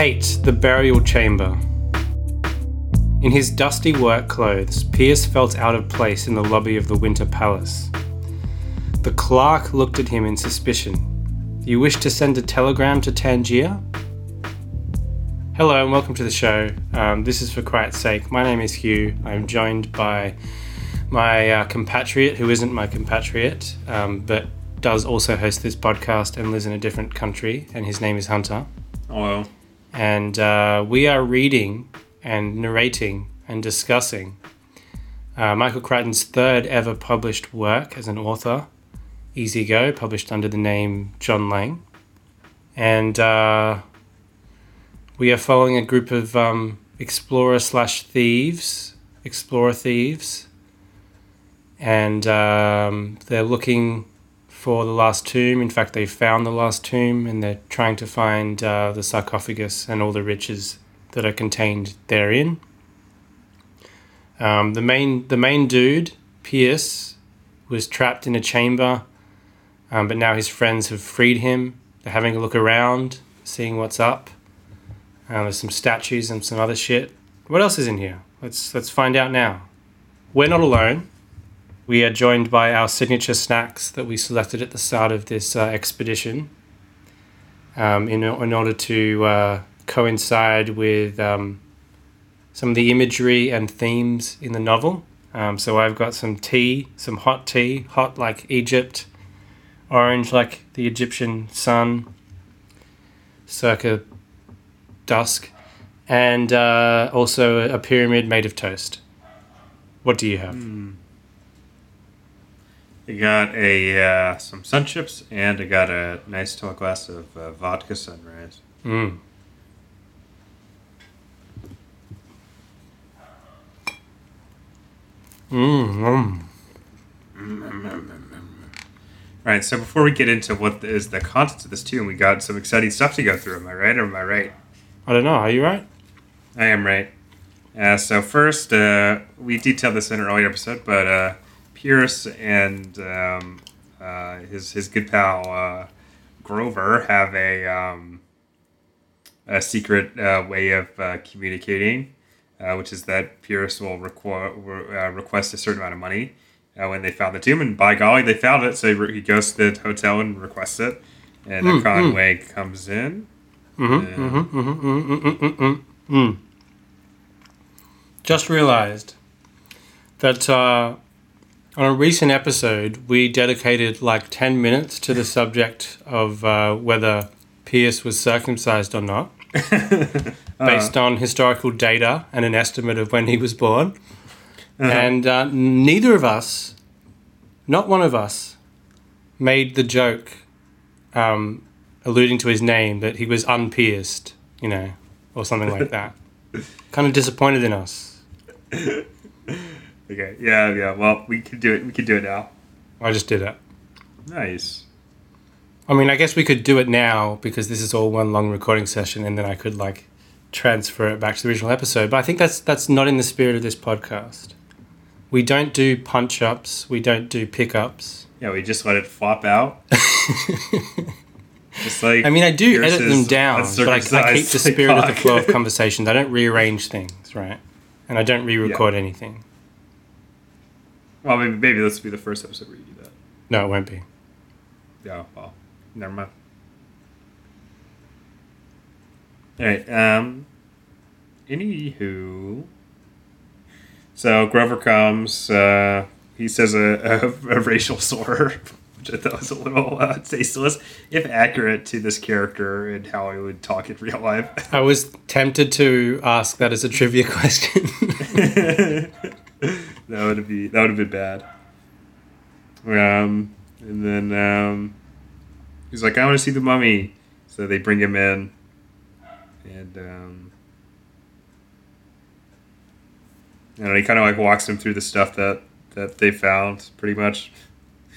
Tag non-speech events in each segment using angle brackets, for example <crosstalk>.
Eight, the burial chamber. In his dusty work clothes, Pierce felt out of place in the lobby of the Winter Palace. The clerk looked at him in suspicion. You wish to send a telegram to Tangier? Hello and welcome to the show. Um, this is for Quiet's sake. My name is Hugh. I'm joined by my uh, compatriot, who isn't my compatriot, um, but does also host this podcast and lives in a different country, and his name is Hunter Hello. And uh, we are reading and narrating and discussing uh, Michael Crichton's third ever published work as an author, Easy Go, published under the name John Lange. And uh, we are following a group of um, explorer slash thieves, explorer thieves, and um, they're looking for the last tomb. In fact, they found the last tomb and they're trying to find uh, the sarcophagus and all the riches that are contained therein. Um, the main the main dude, Pierce, was trapped in a chamber, um, but now his friends have freed him. They're having a look around, seeing what's up. Uh, there's some statues and some other shit. What else is in here? Let's let's find out now. We're not alone. We are joined by our signature snacks that we selected at the start of this uh, expedition um, in, in order to uh, coincide with um, some of the imagery and themes in the novel. Um, so I've got some tea, some hot tea, hot like Egypt, orange like the Egyptian sun, circa dusk, and uh, also a pyramid made of toast. What do you have? I got a uh, some sun chips and I got a nice tall glass of uh, vodka sunrise. Mm. Mm. All right, so before we get into what is the contents of this tune, we got some exciting stuff to go through. Am I right or am I right? I don't know. Are you right? I am right. Uh, so first, uh, we detailed this in an earlier episode, but uh, Pierce and um, uh, his his good pal uh, Grover have a um, a secret uh, way of uh, communicating, uh, which is that Pierce will requ- uh, request a certain amount of money uh, when they found the tomb, and by golly, they found it. So he, goes to the hotel and requests it, and Mm, Conway comes in. Mm-hmm, and- mm-hmm, mm-hmm, mm-hmm, mm-hmm, mm-hmm, mm. Just realized that uh, on a recent episode, we dedicated like 10 minutes to the subject of uh, whether Pierce was circumcised or not, <laughs> based on historical data and an estimate of when he was born. And uh, neither of us, not one of us, made the joke um, alluding to his name that he was unpierced, you know, or something like that. <laughs> kind of disappointed in us. Okay. Yeah. Yeah. Well, we could do it. We could do it now. I just did it. Nice. I mean, I guess we could do it now because this is all one long recording session, and then I could like transfer it back to the original episode. But I think that's that's not in the spirit of this podcast. We don't do punch ups. We don't do pickups. Yeah, we just let it flop out. <laughs> just like I mean, I do edit them down, but I, I keep the spirit of the flow of <laughs> conversations. I don't rearrange things, right? And I don't re-record anything. Well, maybe, maybe this will be the first episode where you do that. No, it won't be. Yeah. Well, never mind. All right. Um. Anywho. So Grover comes. Uh, he says a, a, a racial slur, <laughs> which I thought was a little uh, tasteless, if accurate to this character and how he would talk in real life. <laughs> I was tempted to ask that as a trivia question. <laughs> that would be that would have been bad. Um, and then um, he's like, "I want to see the mummy," so they bring him in, and um, you know, he kind of like walks him through the stuff that that they found, pretty much.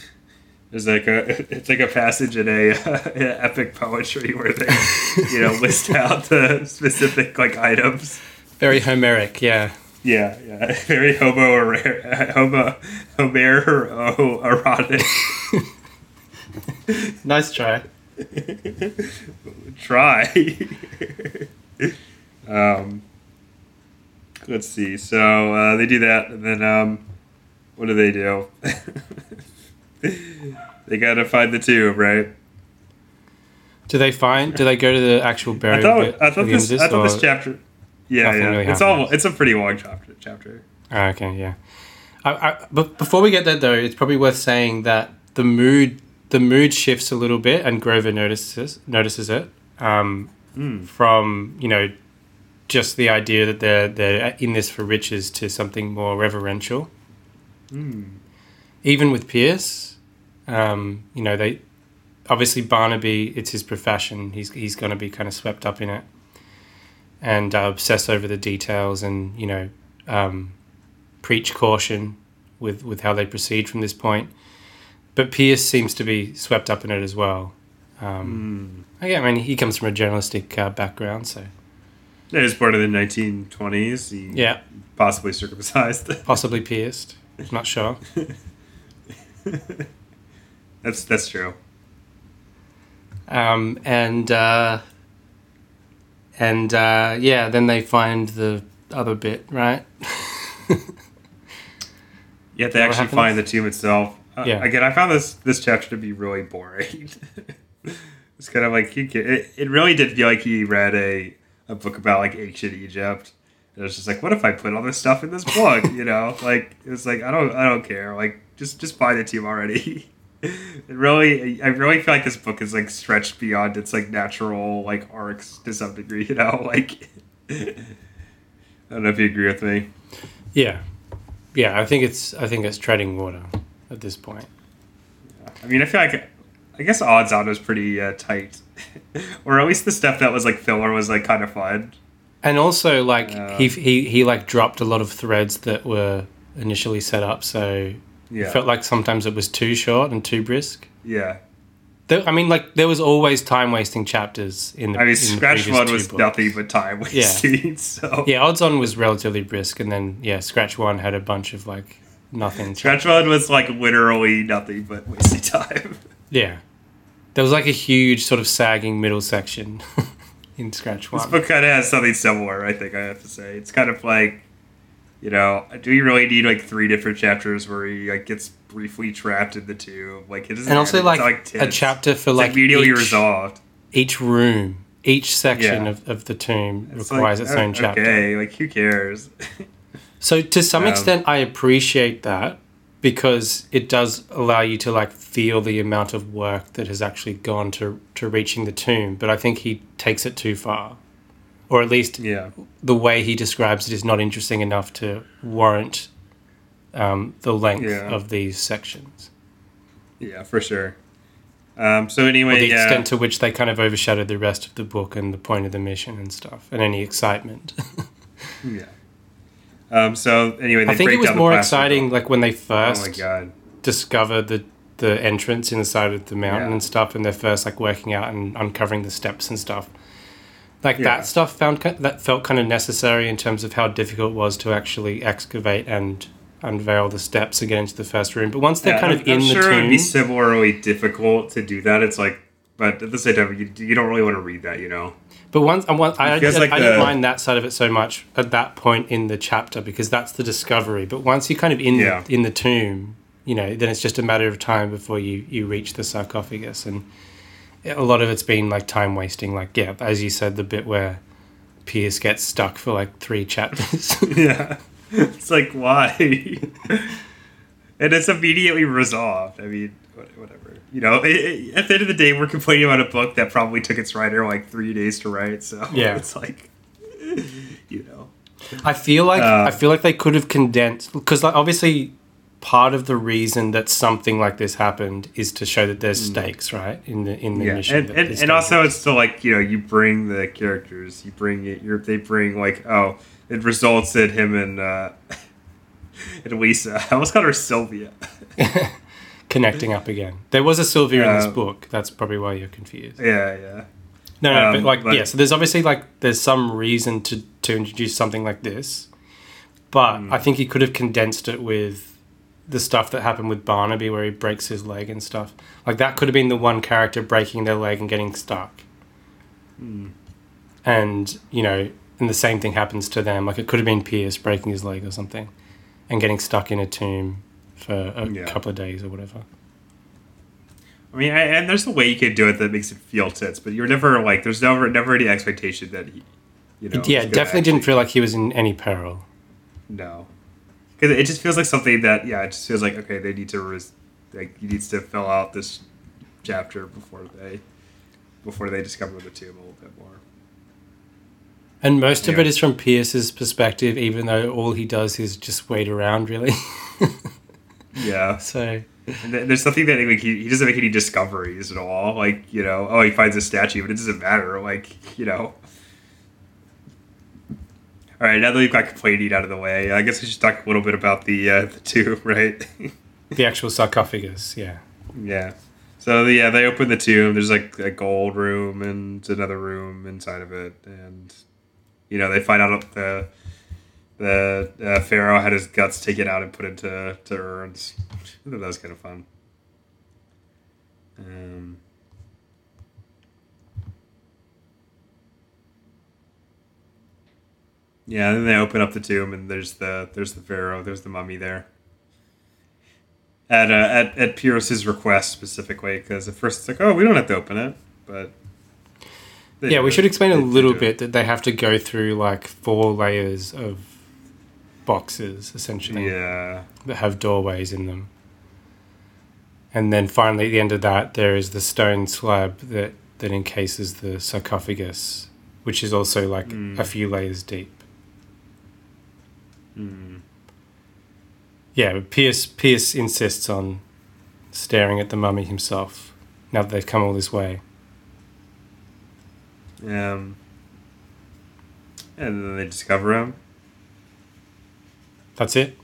<laughs> There's like a <laughs> it's like a passage in a <laughs> uh, epic poetry where they you know list out the specific like items. Very Homeric, yeah. Yeah, yeah, <laughs> very homo <laughs> homo homo erotic. <laughs> nice try. try. um, let's see. So uh, they do that, and then um, what do they do? they gotta find the tube, right? Do they find? Do they go to the actual burial? I thought. I thought end this. I thought or- this chapter. Yeah, yeah. really it's all. It's a pretty long chapter. Chapter. Oh, okay, yeah. I, I, but before we get there, though, it's probably worth saying that the mood the mood shifts a little bit, and Grover notices notices it um, Mm. from you know just the idea that they're they're in this for riches to something more reverential. Mm. Even with Pierce, um, you know they obviously Barnaby. It's his profession. He's he's going to be kind of swept up in it and uh, obsess over the details, and you know. Um, preach caution with, with how they proceed from this point. But Pierce seems to be swept up in it as well. Um, Mm. yeah, I mean, he comes from a journalistic uh, background, so It is part of the 1920s. He yeah, Possibly circumcised. <laughs> possibly pierced. Not sure. <laughs> that's that's true. Um, and uh, and uh, yeah, then they find the other bit, right? <laughs> You they actually find the tomb itself. Uh, Yeah. Again, I found this this chapter to be really boring. <laughs> it's kind of like it, it really did feel like he read a, a book about like ancient Egypt. It was just like, what if I put all this stuff in this book? You know, <laughs> like it was like I don't I don't care. Like just just find the tomb already. It really, I really feel like this book is like stretched beyond its like natural like arcs to some degree. <laughs> You know, like I don't know if you agree with me. Yeah, yeah. I think it's I think it's treading water at this point. I mean, I feel like I guess odds on was pretty uh, tight, <laughs> or at least the stuff that was like filler was like kind of fun. And also, like he he he like dropped a lot of threads that were initially set up, so Yeah, it felt like sometimes it was too short and too brisk. yeah. There, I mean, like there was always time wasting chapters in the. I mean, Scratch One was books. nothing but time wasting. <laughs> So Yeah, odds on was relatively brisk, and then yeah, Scratch One had a bunch of like nothing. Scratch One was like literally nothing but wasting time. <laughs> Yeah, there was like a huge sort of sagging middle section <laughs> in Scratch One. This book kind of has something similar. I think I have to say it's kind of like, you know, do you really need like three different chapters where he like gets briefly trapped in the tube? Like it doesn't. and also like, not, a chapter for It's like like immediately each, resolved. each room, each section Yeah. of, of the tomb It's requires like, its own uh, chapter. Okay, like who cares? <laughs> So to some Um, extent, I appreciate that because it does allow you to like feel the amount of work that has actually gone to to reaching the tomb. But I think he takes it too far, or at least yeah. the way he describes it is not interesting enough to warrant um, the length Yeah. of these sections, Yeah, for sure. Um, so or anyway, the yeah, extent to which they kind of overshadowed the rest of the book and the point of the mission and stuff, and any excitement. <laughs> yeah. Um, so anyway, they I think break it was more exciting, like when they Oh first my god! discover the the entrance in the side of the mountain Yeah. and stuff, and they're first like working out and uncovering the steps and stuff. Like Yeah. that stuff found that felt kind of necessary in terms of how difficult it was to actually excavate and unveil the steps get into the first room. But once they're Yeah, kind I'm, of in I'm the sure tomb, be similarly difficult to do that. It's like, but at the same time, you, you don't really want to read that, you know. but once I, want, I, I, like I didn't mind that side of it so much at that point in the chapter because that's the discovery. But once you're kind of in Yeah. in the tomb, you know, then it's just a matter of time before you you reach the sarcophagus and a lot of it's been like time wasting like yeah as you said the bit where pierce gets stuck for like three chapters <laughs> yeah, it's like why? and it's immediately resolved. I mean, whatever. You know, it, it- at the end of the day, we're complaining about a book that probably took its writer like three days to write. So Yeah. <laughs> it's like, <laughs> you know, I feel like Uh, I feel like they could have condensed because like obviously part of the reason that something like this happened is to show that there's stakes, right? In the in the Mm. yeah, mission. and and, and also it's to like you know, you bring the characters, you bring it, you're they bring like oh, it results in him and uh, <laughs> and Lisa. I almost called her Sylvia. <laughs> connecting up again. There was a Sylvia in this Uh, book. That's probably why you're confused. yeah, yeah. No, no, but Um, like but- yeah. So there's obviously like there's some reason to to introduce something like this, but Hmm. I think he could have condensed it with the stuff that happened with Barnaby, where he breaks his leg and stuff. Like that could have been the one character breaking their leg and getting stuck, Hmm. and you know, and the same thing happens to them. Like it could have been Pierce breaking his leg or something, and getting stuck in a tomb for a Yeah. couple of days or whatever. I mean, I, and there's a way you could do it that makes it feel tits, but you're never like, there's never never any expectation that he, you know, yeah, is it gonna definitely didn't feel like he was in any peril. No, because it just feels like something that yeah, it just feels like okay, they need to res- like he needs to fill out this chapter before they before they discover the tomb a little bit more. And most of it is from Pierce's perspective, even though all he does is just wait around, really. <laughs> Yeah, so, and th- there's something that like he, he doesn't make any discoveries at all. Like you know, oh, he finds a statue, but it doesn't matter. Like you know. All right, now that we've got complaining out of the way, I guess we should talk a little bit about the uh, the tomb, <laughs> right? the actual sarcophagus, yeah. Yeah. So yeah, they open the tomb. There's like a gold room and another room inside of it, and you know they find out the the uh, pharaoh had his guts taken out and put into to urns. I thought <laughs> that was kind of fun. Um, yeah, and then they open up the tomb, and there's the there's the pharaoh, there's the mummy there at uh, at at Pierce's request specifically because at first it's like oh we don't have to open it but they Yeah, we should explain a They- they little do it. bit that they have to go through like four layers of boxes, essentially, yeah that have doorways in them. And then finally, at the end of that, there is the stone slab that, that encases the sarcophagus, which is also like Mm. a few layers deep. Mm. Yeah, but Pierce Pierce insists on staring at the mummy himself. Now that they've come all this way, um and then they discover him that's it.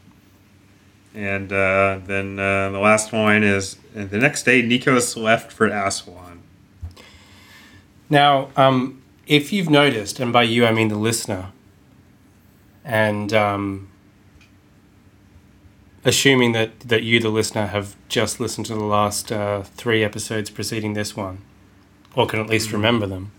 and uh, then uh, the last one is the next day Nikos left for Aswan Now, um, if you've noticed, and by you I mean the listener, and um, assuming that, that you, the listener, have just listened to the last uh, three episodes preceding this one, or can at least remember them,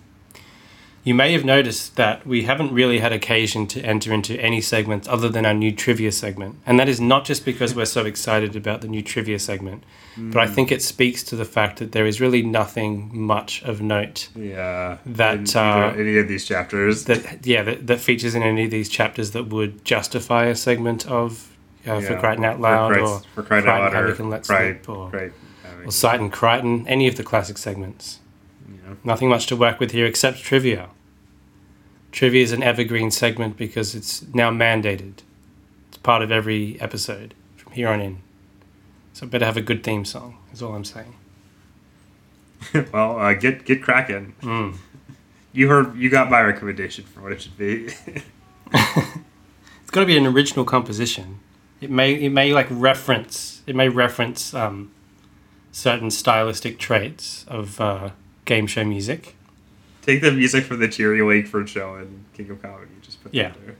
you may have noticed that we haven't really had occasion to enter into any segments other than our new trivia segment. And that is not just because we're so excited about the new trivia segment, but I think it speaks to the fact that there is really nothing much of note yeah That, in uh, any of these chapters that yeah that, that features in any of these chapters that would justify a segment of uh, for Yeah. Crichton Out Loud for, or for crying Crichton out loud or Let's Cry- Sleep or, Havoc, or Sight and Crichton, any of the classic segments. Nothing much to work with here except trivia. Trivia is an evergreen segment because it's now mandated. It's part of every episode from here on in. So better have a good theme song, is all I'm saying. <laughs> well uh, get get cracking Mm. you heard you got my recommendation for what it should be <laughs> It's got to be an original composition. It may it may like reference it may reference um, certain stylistic traits of uh, game show music. Take the music from the Cheery Wakeford show and King of Comedy. Just put Yeah. that there.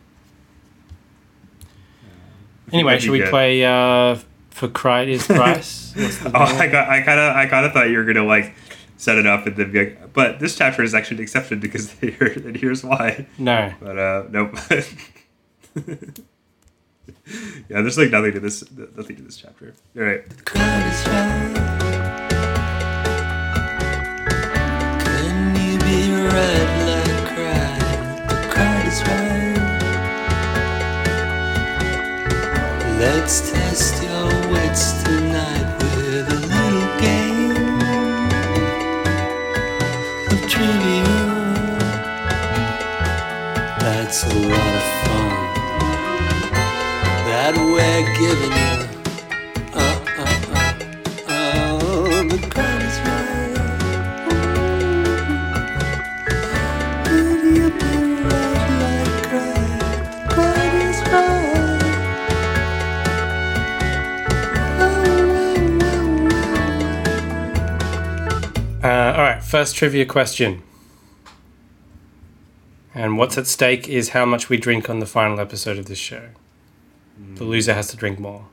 Anyway, should we good. play uh, for Cried is Price? What's <laughs> <laughs> Oh, I got, I kind of, I kind of thought you were gonna like set it up and then be like, but this chapter is actually an exception because here, and here's why. no. But uh, nope. <laughs> yeah, there's like nothing to this, nothing to this chapter. All right. Let's test your wits tonight with a little game of trivia. That's a lot of fun that we're giving you. First trivia question. And what's at stake is how much we drink on the final episode of this show. The loser has to drink more.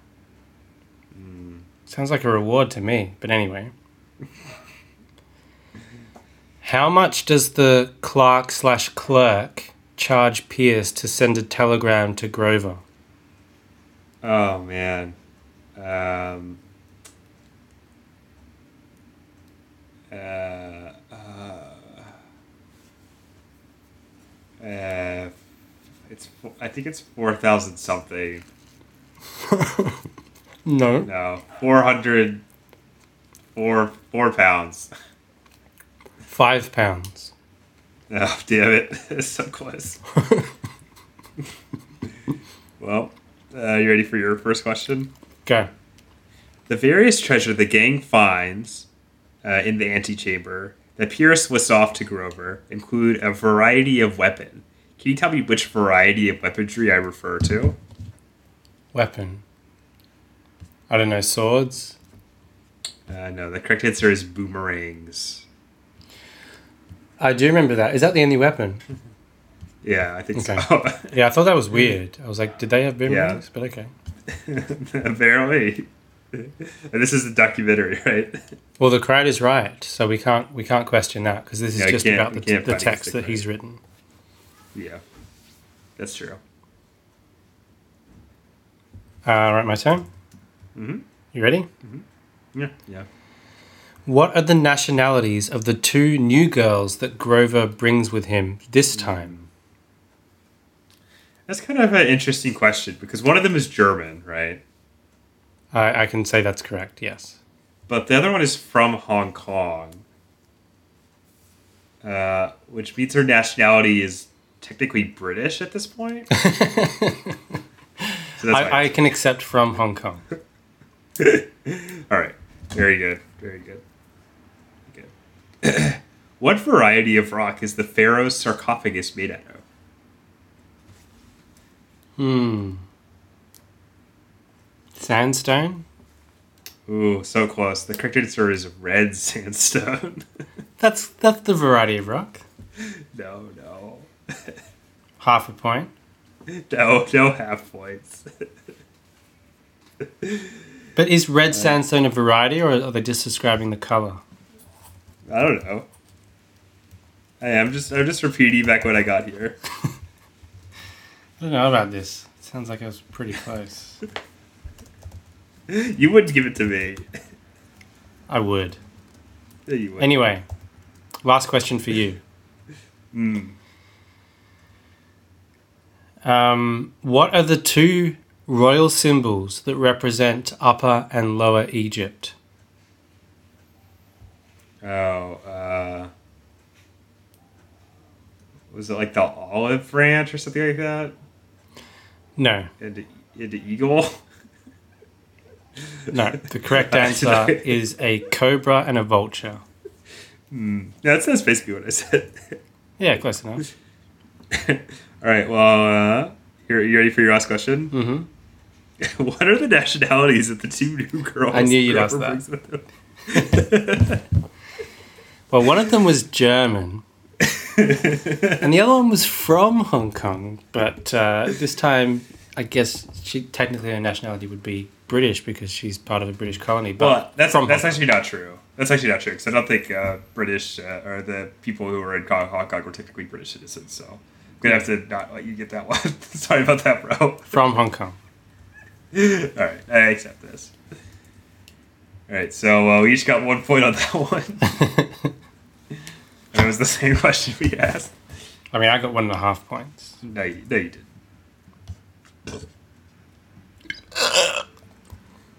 Sounds like a reward to me, but anyway. <laughs> how much does the clerk slash clerk charge Pierce to send a telegram to Grover? Oh man. Um, uh, uh, it's I think it's four thousand something. <laughs> No. No, four hundred. Four four pounds. Five pounds. <laughs> Oh damn it! <laughs> It's so close. well, uh, you ready for your first question? Go. The various treasure the gang finds uh, in the antechamber that Pierce was off to Grover include a variety of weapon. Can you tell me which variety of weaponry I refer to? Weapon. I don't know, swords? Uh, no, the correct answer is boomerangs. I do remember that. Is that the only weapon? <laughs> Yeah, I think Okay. so. Yeah, I thought that was weird. I was like, did they have boomerangs? But okay. <laughs> Apparently. And this is a documentary, right? Well, the crowd is right, so we can't we can't question that because this is Yeah, just about the, can't the text that he's written. Yeah, that's true. Uh, right, my turn. Mhm. You ready? Yeah, yeah. What are the nationalities of the two new girls that Grover brings with him this time? That's kind of an interesting question because one of them is German, right? I, I can say that's correct. Yes. But the other one is from Hong Kong, uh, which means her nationality is technically British at this point. <laughs> so I I, can accept from Hong Kong. <laughs> All right. Very good. Very good. Good. <coughs> what variety of rock is the pharaoh's sarcophagus made out of? Hmm. Sandstone. Ooh, so close. The correct answer is red sandstone. <laughs> That's that's the variety of rock. no, no. <laughs> Half a point. No, no half points. <laughs> But is red uh, sandstone a variety, or are they just describing the color? I don't know. Hey, I am just I'm just repeating back what I got here. I don't know about this. It sounds like I was pretty close. <laughs> You wouldn't give it to me. I would. Yeah, you would. Anyway, last question for you. <laughs> Mm. Um, what are the two royal symbols that represent Upper and Lower Egypt? Oh, uh, was it like the olive branch or something like that? No, And the, and the eagle. <laughs> no. The correct <laughs> answer is a cobra and a vulture. Hmm. Yeah, that's, that's basically what I said. <laughs> Yeah, close enough. <laughs> All right. Well, uh, you you ready for your last question? hmm what are the nationalities of the two new girls? I knew you'd ask that. brings with him? Well, one of them was German, and the other one was from Hong Kong. But uh, this time, I guess she technically her nationality would be British because she's part of a British colony. But Well, that's that's Hong actually not true. That's actually not true because I don't think uh, British uh, or the people who were in Hong Hong Kong were technically British citizens. So I'm gonna have to not let you get that one. <laughs> Sorry about that, bro. From Hong Kong. <laughs> All right, I accept this. All right, so uh, we each got one point on that <laughs> one. and it was the same question we asked. I mean, I got one and a half points. No, you, no, you didn't. All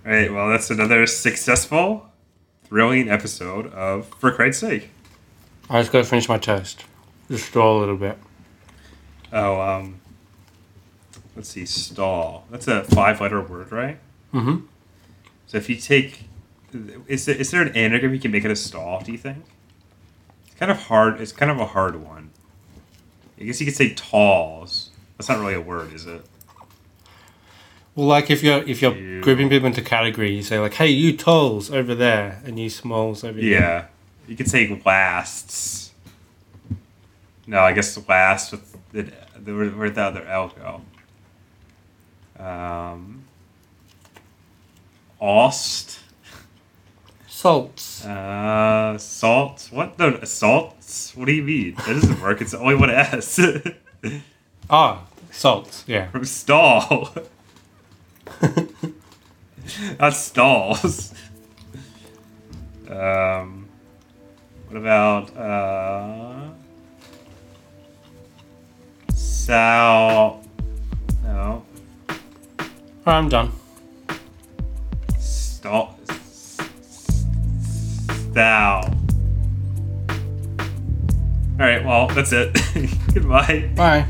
right, well, that's another successful, thrilling episode of For Crichton's Sake. I just got to finish my toast. Just stall a little bit. Oh, um, let's see, stall. That's a five-letter word, right? Mm-hmm. So if you take, is there, is there an anagram you can make it a stall? Do you think? It's kind of hard. It's kind of a hard one. I guess you could say talls. That's not really a word, is it? Well, like if you're if you're You- grouping people into categories, you say like, "Hey, you talls over there," and you smalls over here. Yeah. You could say lasts. No, I guess last with the, the where'd the other L go? Um, Ost. Salts. Uh, salts. What the salts? What do you mean? That doesn't work. It's only one S. <laughs> Ah, salts. Yeah. From stall. <laughs> Not stalls. Um, what about uh, Sal? No, I'm done. stall. Sal. All right. Well, that's it. <laughs> Goodbye. Bye.